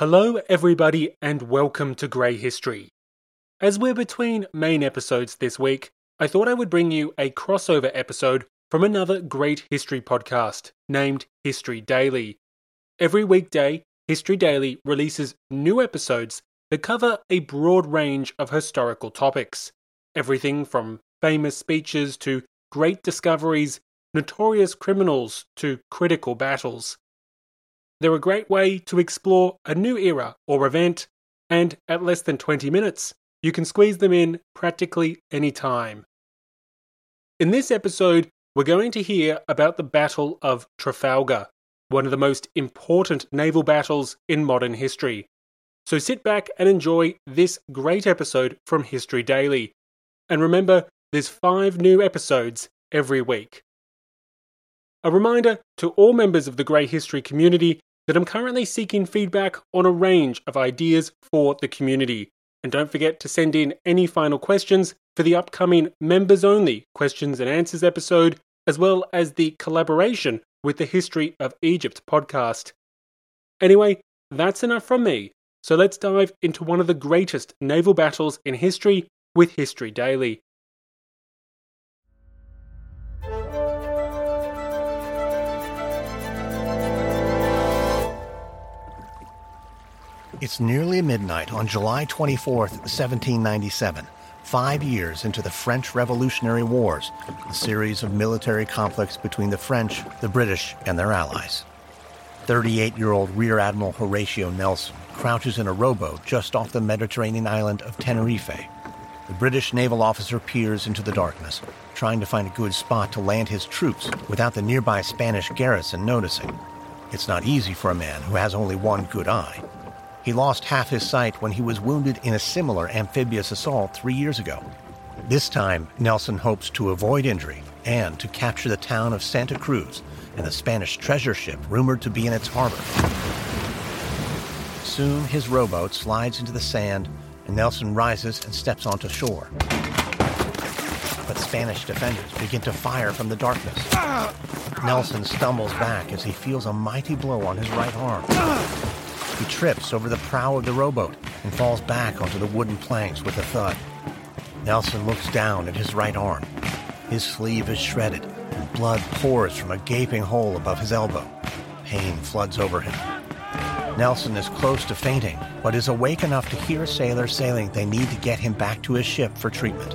Hello, everybody, and welcome to Grey History. As we're between main episodes this week, I thought I would bring you a crossover episode from another great history podcast named History Daily. Every weekday, History Daily releases new episodes that cover a broad range of historical topics. Everything from famous speeches to great discoveries, notorious criminals to critical battles. They're a great way to explore a new era or event, and at less than 20 minutes, you can squeeze them in practically any time. In this episode, we're going to hear about the Battle of Trafalgar, one of the most important naval battles in modern history. So sit back and enjoy this great episode from History Daily. And remember, there's five new episodes every week. A reminder to all members of the Grey History community that I'm currently seeking feedback on a range of ideas for the community. And don't forget to send in any final questions for the upcoming members only questions and answers episode, as well as the collaboration with the History of Egypt podcast. Anyway, that's enough from me. So let's dive into one of the greatest naval battles in history with History Daily. It's nearly midnight on July 24, 1797, five years into the French Revolutionary Wars, a series of military conflicts between the French, the British, and their allies. 38 year old Rear Admiral Horatio Nelson crouches in a rowboat just off the Mediterranean island of Tenerife. The British naval officer peers into the darkness, trying to find a good spot to land his troops without the nearby Spanish garrison noticing. It's not easy for a man who has only one good eye. He lost half his sight when he was wounded in a similar amphibious assault three years ago. This time, Nelson hopes to avoid injury and to capture the town of Santa Cruz and the Spanish treasure ship rumored to be in its harbor. Soon, his rowboat slides into the sand, and Nelson rises and steps onto shore. But Spanish defenders begin to fire from the darkness. Nelson stumbles back as he feels a mighty blow on his right arm. He trips over the prow of the rowboat and falls back onto the wooden planks with a thud. Nelson looks down at his right arm. His sleeve is shredded, and blood pours from a gaping hole above his elbow. Pain floods over him. Nelson is close to fainting, but is awake enough to hear sailors saying they need to get him back to his ship for treatment.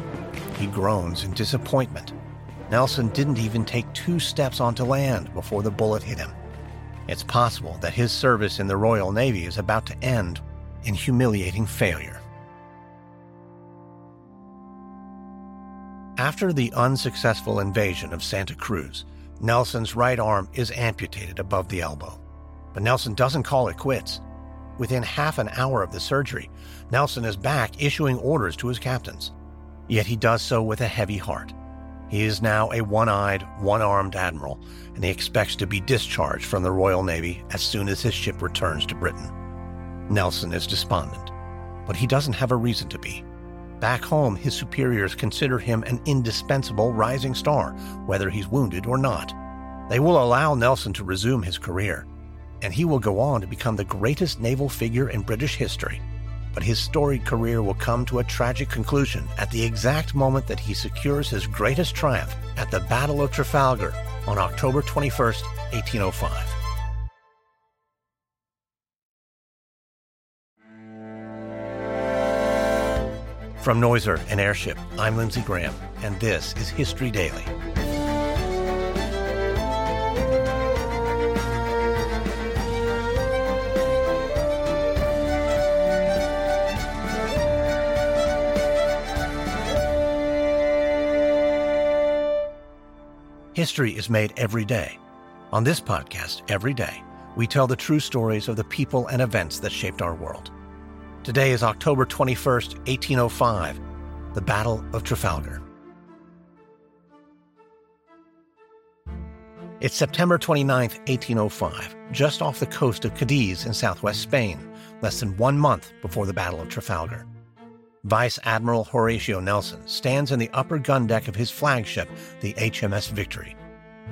He groans in disappointment. Nelson didn't even take two steps onto land before the bullet hit him. It's possible that his service in the Royal Navy is about to end in humiliating failure. After the unsuccessful invasion of Santa Cruz, Nelson's right arm is amputated above the elbow. But Nelson doesn't call it quits. Within half an hour of the surgery, Nelson is back issuing orders to his captains. Yet he does so with a heavy heart. He is now a one eyed, one armed admiral, and he expects to be discharged from the Royal Navy as soon as his ship returns to Britain. Nelson is despondent, but he doesn't have a reason to be. Back home, his superiors consider him an indispensable rising star, whether he's wounded or not. They will allow Nelson to resume his career, and he will go on to become the greatest naval figure in British history but his storied career will come to a tragic conclusion at the exact moment that he secures his greatest triumph at the Battle of Trafalgar on October 21, 1805. From Noiser and Airship, I'm Lindsay Graham, and this is History Daily. History is made every day. On this podcast, every day, we tell the true stories of the people and events that shaped our world. Today is October 21st, 1805, the Battle of Trafalgar. It's September 29, 1805, just off the coast of Cadiz in southwest Spain, less than one month before the Battle of Trafalgar. Vice Admiral Horatio Nelson stands in the upper gun deck of his flagship, the HMS Victory.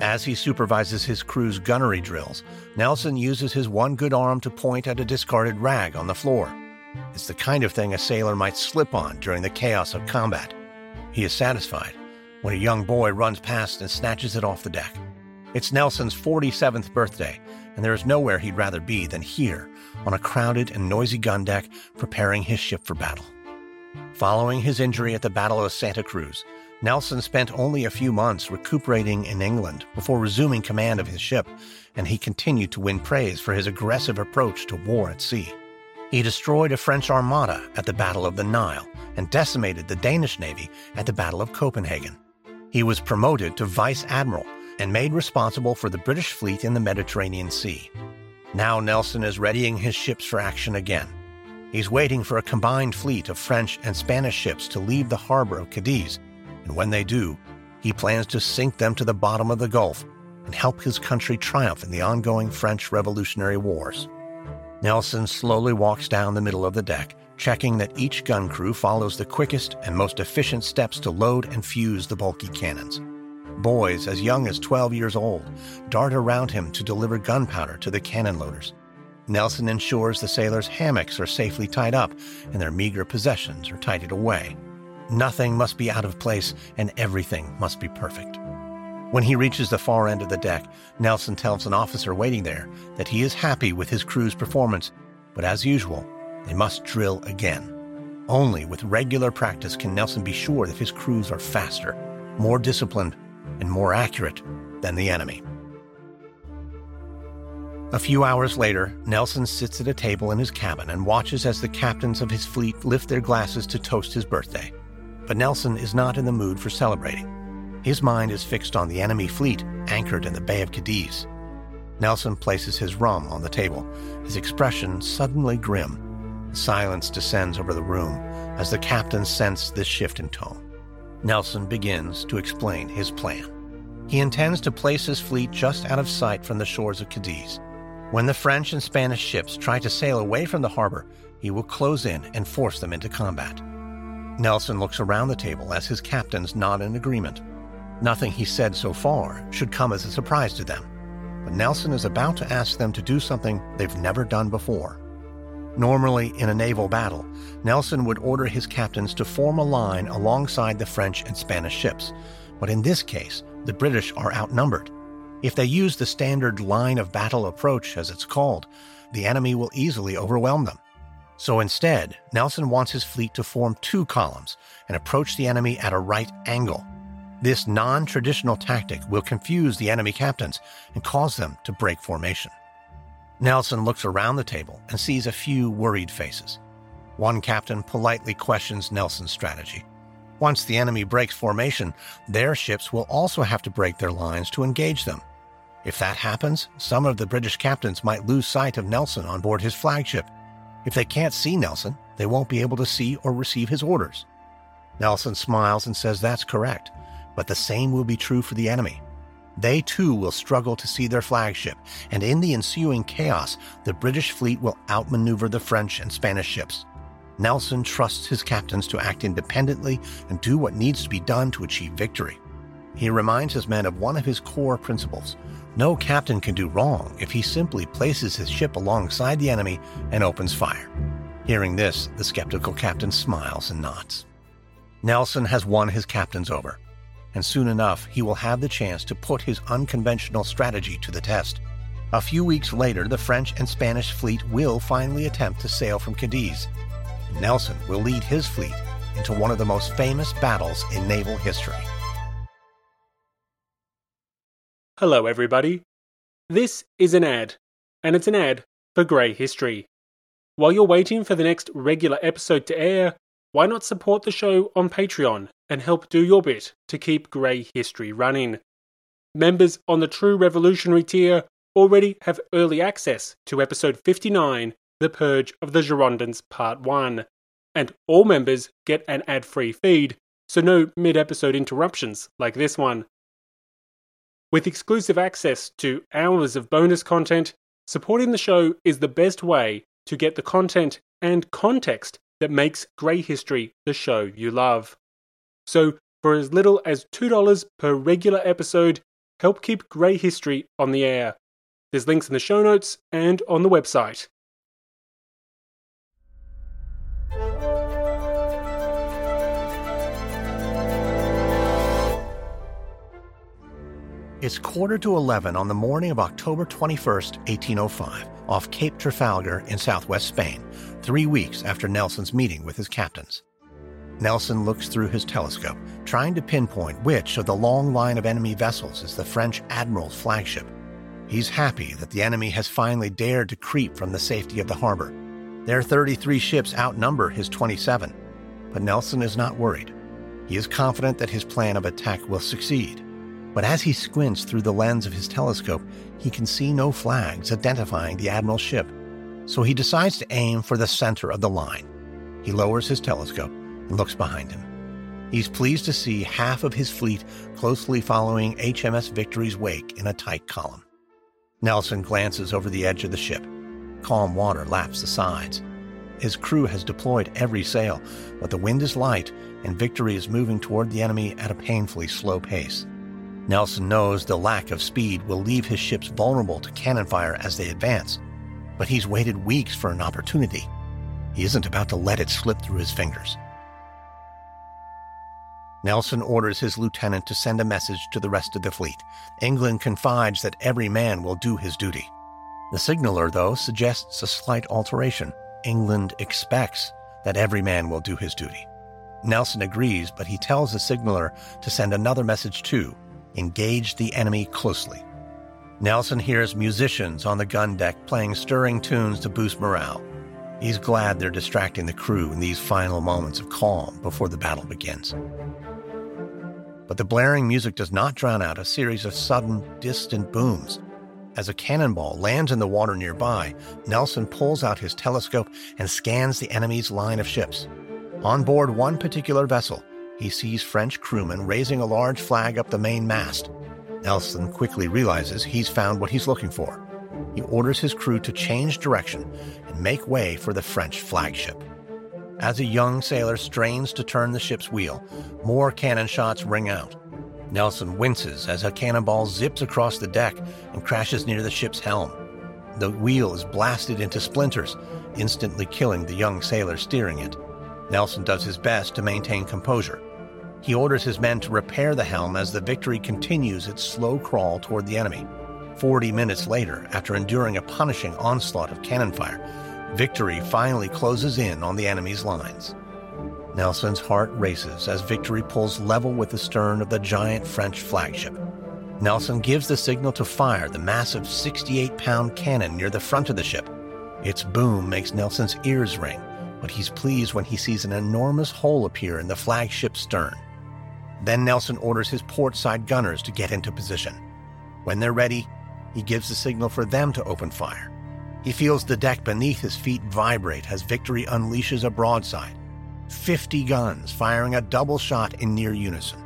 As he supervises his crew's gunnery drills, Nelson uses his one good arm to point at a discarded rag on the floor. It's the kind of thing a sailor might slip on during the chaos of combat. He is satisfied when a young boy runs past and snatches it off the deck. It's Nelson's 47th birthday, and there is nowhere he'd rather be than here, on a crowded and noisy gun deck, preparing his ship for battle. Following his injury at the Battle of Santa Cruz, Nelson spent only a few months recuperating in England before resuming command of his ship, and he continued to win praise for his aggressive approach to war at sea. He destroyed a French armada at the Battle of the Nile and decimated the Danish navy at the Battle of Copenhagen. He was promoted to vice admiral and made responsible for the British fleet in the Mediterranean Sea. Now Nelson is readying his ships for action again. He's waiting for a combined fleet of French and Spanish ships to leave the harbor of Cadiz, and when they do, he plans to sink them to the bottom of the Gulf and help his country triumph in the ongoing French Revolutionary Wars. Nelson slowly walks down the middle of the deck, checking that each gun crew follows the quickest and most efficient steps to load and fuse the bulky cannons. Boys as young as 12 years old dart around him to deliver gunpowder to the cannon loaders. Nelson ensures the sailors' hammocks are safely tied up and their meager possessions are tidied away. Nothing must be out of place and everything must be perfect. When he reaches the far end of the deck, Nelson tells an officer waiting there that he is happy with his crew's performance, but as usual, they must drill again. Only with regular practice can Nelson be sure that his crews are faster, more disciplined, and more accurate than the enemy. A few hours later, Nelson sits at a table in his cabin and watches as the captains of his fleet lift their glasses to toast his birthday. But Nelson is not in the mood for celebrating. His mind is fixed on the enemy fleet anchored in the Bay of Cadiz. Nelson places his rum on the table, his expression suddenly grim. Silence descends over the room as the captains sense this shift in tone. Nelson begins to explain his plan. He intends to place his fleet just out of sight from the shores of Cadiz. When the French and Spanish ships try to sail away from the harbor, he will close in and force them into combat. Nelson looks around the table as his captains nod in agreement. Nothing he said so far should come as a surprise to them, but Nelson is about to ask them to do something they've never done before. Normally, in a naval battle, Nelson would order his captains to form a line alongside the French and Spanish ships. But in this case, the British are outnumbered. If they use the standard line of battle approach, as it's called, the enemy will easily overwhelm them. So instead, Nelson wants his fleet to form two columns and approach the enemy at a right angle. This non traditional tactic will confuse the enemy captains and cause them to break formation. Nelson looks around the table and sees a few worried faces. One captain politely questions Nelson's strategy. Once the enemy breaks formation, their ships will also have to break their lines to engage them. If that happens, some of the British captains might lose sight of Nelson on board his flagship. If they can't see Nelson, they won't be able to see or receive his orders. Nelson smiles and says that's correct, but the same will be true for the enemy. They too will struggle to see their flagship, and in the ensuing chaos, the British fleet will outmaneuver the French and Spanish ships. Nelson trusts his captains to act independently and do what needs to be done to achieve victory. He reminds his men of one of his core principles no captain can do wrong if he simply places his ship alongside the enemy and opens fire. Hearing this, the skeptical captain smiles and nods. Nelson has won his captains over and soon enough he will have the chance to put his unconventional strategy to the test. A few weeks later, the French and Spanish fleet will finally attempt to sail from Cadiz. Nelson will lead his fleet into one of the most famous battles in naval history. Hello, everybody. This is an ad, and it's an ad for Grey History. While you're waiting for the next regular episode to air, why not support the show on Patreon and help do your bit to keep Grey history running? Members on the True Revolutionary tier already have early access to episode 59 The Purge of the Girondins Part 1. And all members get an ad free feed, so no mid episode interruptions like this one. With exclusive access to hours of bonus content, supporting the show is the best way to get the content and context that makes Grey History the show you love. So, for as little as $2 per regular episode, help keep Grey History on the air. There's links in the show notes and on the website. It's quarter to 11 on the morning of October 21st, 1805, off Cape Trafalgar in southwest Spain, three weeks after Nelson's meeting with his captains. Nelson looks through his telescope, trying to pinpoint which of the long line of enemy vessels is the French admiral's flagship. He's happy that the enemy has finally dared to creep from the safety of the harbor. Their 33 ships outnumber his 27, but Nelson is not worried. He is confident that his plan of attack will succeed. But as he squints through the lens of his telescope, he can see no flags identifying the admiral's ship. So he decides to aim for the center of the line. He lowers his telescope and looks behind him. He's pleased to see half of his fleet closely following HMS Victory's wake in a tight column. Nelson glances over the edge of the ship. Calm water laps the sides. His crew has deployed every sail, but the wind is light and Victory is moving toward the enemy at a painfully slow pace. Nelson knows the lack of speed will leave his ships vulnerable to cannon fire as they advance, but he's waited weeks for an opportunity. He isn't about to let it slip through his fingers. Nelson orders his lieutenant to send a message to the rest of the fleet. England confides that every man will do his duty. The signaler, though, suggests a slight alteration. England expects that every man will do his duty. Nelson agrees, but he tells the signaler to send another message too engage the enemy closely. Nelson hears musicians on the gun deck playing stirring tunes to boost morale. He's glad they're distracting the crew in these final moments of calm before the battle begins. But the blaring music does not drown out a series of sudden, distant booms. As a cannonball lands in the water nearby, Nelson pulls out his telescope and scans the enemy's line of ships. On board one particular vessel, he sees French crewmen raising a large flag up the main mast. Nelson quickly realizes he's found what he's looking for. He orders his crew to change direction and make way for the French flagship. As a young sailor strains to turn the ship's wheel, more cannon shots ring out. Nelson winces as a cannonball zips across the deck and crashes near the ship's helm. The wheel is blasted into splinters, instantly killing the young sailor steering it. Nelson does his best to maintain composure. He orders his men to repair the helm as the Victory continues its slow crawl toward the enemy. Forty minutes later, after enduring a punishing onslaught of cannon fire, Victory finally closes in on the enemy's lines. Nelson's heart races as Victory pulls level with the stern of the giant French flagship. Nelson gives the signal to fire the massive 68 pound cannon near the front of the ship. Its boom makes Nelson's ears ring, but he's pleased when he sees an enormous hole appear in the flagship's stern. Then Nelson orders his port side gunners to get into position. When they're ready, he gives the signal for them to open fire. He feels the deck beneath his feet vibrate as Victory unleashes a broadside. 50 guns firing a double shot in near unison.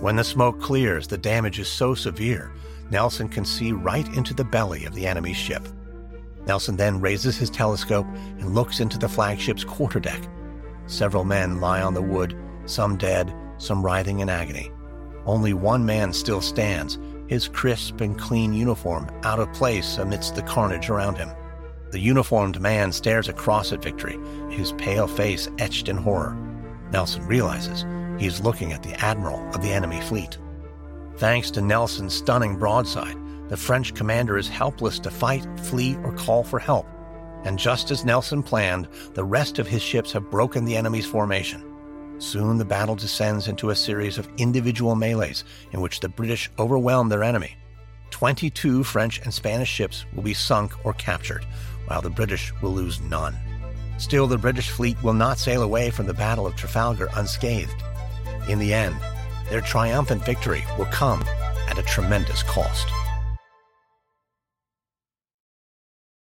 When the smoke clears, the damage is so severe, Nelson can see right into the belly of the enemy's ship. Nelson then raises his telescope and looks into the flagship's quarterdeck. Several men lie on the wood, some dead, some writhing in agony. Only one man still stands, his crisp and clean uniform out of place amidst the carnage around him. The uniformed man stares across at Victory, his pale face etched in horror. Nelson realizes he is looking at the admiral of the enemy fleet. Thanks to Nelson's stunning broadside, the French commander is helpless to fight, flee, or call for help. And just as Nelson planned, the rest of his ships have broken the enemy's formation. Soon the battle descends into a series of individual melees in which the British overwhelm their enemy. 22 French and Spanish ships will be sunk or captured, while the British will lose none. Still, the British fleet will not sail away from the Battle of Trafalgar unscathed. In the end, their triumphant victory will come at a tremendous cost.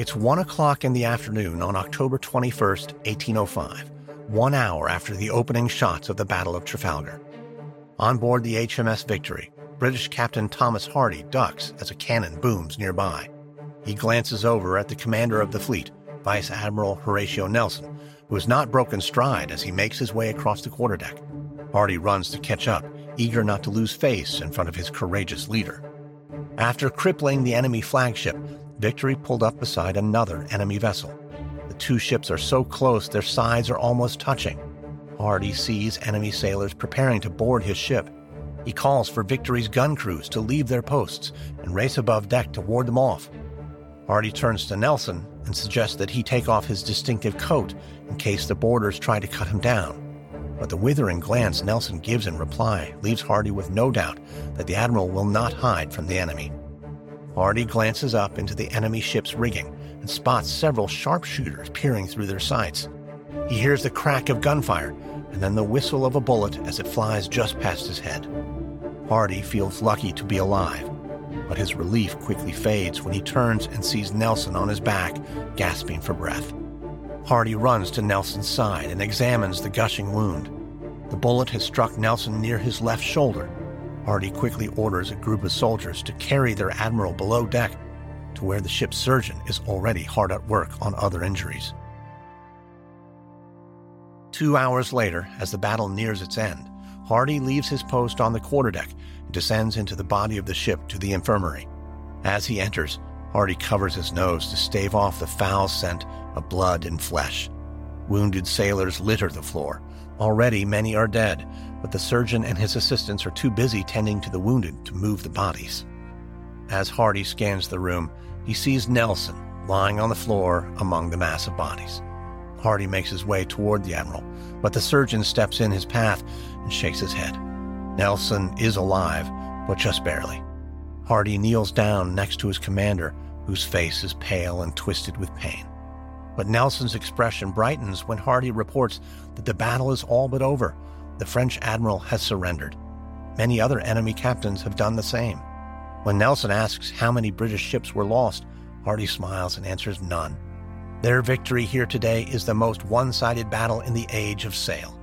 It's 1 o'clock in the afternoon on October 21st, 1805, one hour after the opening shots of the Battle of Trafalgar. On board the HMS Victory, British Captain Thomas Hardy ducks as a cannon booms nearby. He glances over at the commander of the fleet, Vice Admiral Horatio Nelson, who has not broken stride as he makes his way across the quarterdeck. Hardy runs to catch up, eager not to lose face in front of his courageous leader. After crippling the enemy flagship, Victory pulled up beside another enemy vessel. The two ships are so close their sides are almost touching. Hardy sees enemy sailors preparing to board his ship. He calls for Victory's gun crews to leave their posts and race above deck to ward them off. Hardy turns to Nelson and suggests that he take off his distinctive coat in case the boarders try to cut him down. But the withering glance Nelson gives in reply leaves Hardy with no doubt that the Admiral will not hide from the enemy. Hardy glances up into the enemy ship's rigging and spots several sharpshooters peering through their sights. He hears the crack of gunfire and then the whistle of a bullet as it flies just past his head. Hardy feels lucky to be alive, but his relief quickly fades when he turns and sees Nelson on his back, gasping for breath. Hardy runs to Nelson's side and examines the gushing wound. The bullet has struck Nelson near his left shoulder, Hardy quickly orders a group of soldiers to carry their admiral below deck to where the ship's surgeon is already hard at work on other injuries. Two hours later, as the battle nears its end, Hardy leaves his post on the quarterdeck and descends into the body of the ship to the infirmary. As he enters, Hardy covers his nose to stave off the foul scent of blood and flesh. Wounded sailors litter the floor. Already many are dead, but the surgeon and his assistants are too busy tending to the wounded to move the bodies. As Hardy scans the room, he sees Nelson lying on the floor among the mass of bodies. Hardy makes his way toward the Admiral, but the surgeon steps in his path and shakes his head. Nelson is alive, but just barely. Hardy kneels down next to his commander, whose face is pale and twisted with pain. But Nelson's expression brightens when Hardy reports that the battle is all but over the French admiral has surrendered. Many other enemy captains have done the same. When Nelson asks how many British ships were lost, Hardy smiles and answers none. Their victory here today is the most one sided battle in the age of sail.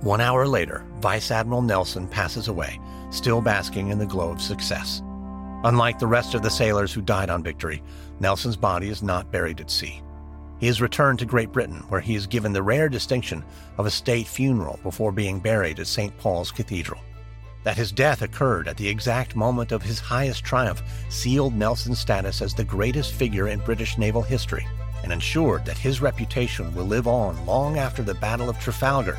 One hour later, Vice Admiral Nelson passes away, still basking in the glow of success. Unlike the rest of the sailors who died on victory, Nelson's body is not buried at sea. He is returned to Great Britain, where he is given the rare distinction of a state funeral before being buried at St. Paul's Cathedral. That his death occurred at the exact moment of his highest triumph sealed Nelson's status as the greatest figure in British naval history and ensured that his reputation will live on long after the Battle of Trafalgar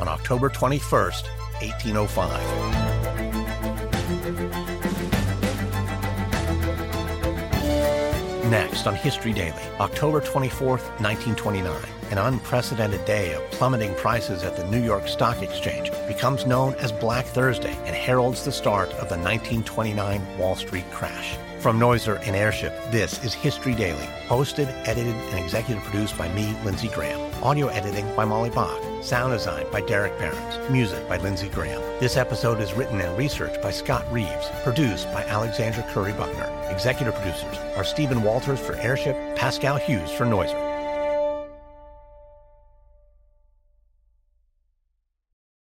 on October 21, 1805. Next on History Daily, October 24, 1929, an unprecedented day of plummeting prices at the New York Stock Exchange becomes known as Black Thursday and heralds the start of the 1929 Wall Street crash. From Noiser and Airship, this is History Daily, hosted, edited, and executive produced by me, Lindsay Graham. Audio editing by Molly Bach. Sound design by Derek Behrens. Music by Lindsay Graham. This episode is written and researched by Scott Reeves. Produced by Alexandra Curry Buckner. Executive producers are Stephen Walters for Airship, Pascal Hughes for Noiser.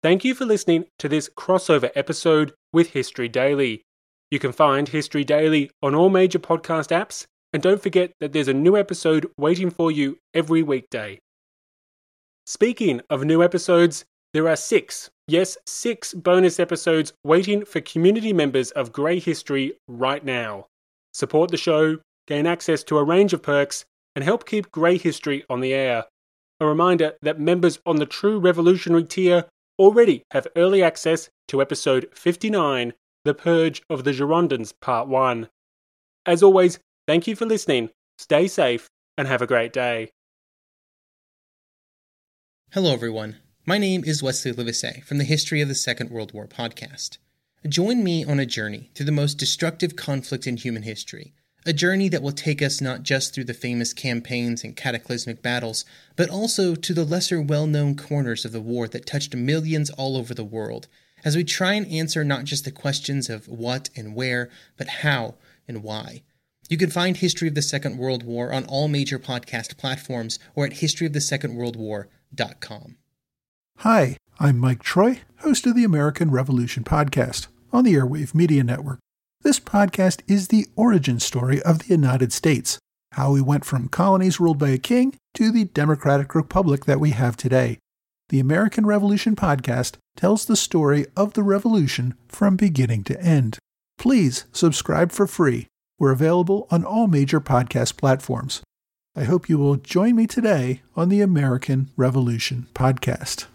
Thank you for listening to this crossover episode with History Daily. You can find History Daily on all major podcast apps, and don't forget that there's a new episode waiting for you every weekday. Speaking of new episodes, there are six, yes, six bonus episodes waiting for community members of Grey History right now. Support the show, gain access to a range of perks, and help keep Grey History on the air. A reminder that members on the True Revolutionary tier already have early access to episode 59 the Purge of the Girondins, Part 1. As always, thank you for listening, stay safe, and have a great day. Hello, everyone. My name is Wesley Livesey from the History of the Second World War podcast. Join me on a journey through the most destructive conflict in human history, a journey that will take us not just through the famous campaigns and cataclysmic battles, but also to the lesser well known corners of the war that touched millions all over the world as we try and answer not just the questions of what and where, but how and why. You can find History of the Second World War on all major podcast platforms or at historyofthesecondworldwar.com. Hi, I'm Mike Troy, host of the American Revolution podcast on the Airwave Media Network. This podcast is the origin story of the United States, how we went from colonies ruled by a king to the democratic republic that we have today. The American Revolution podcast tells the story of the revolution from beginning to end. Please subscribe for free. We're available on all major podcast platforms. I hope you will join me today on the American Revolution podcast.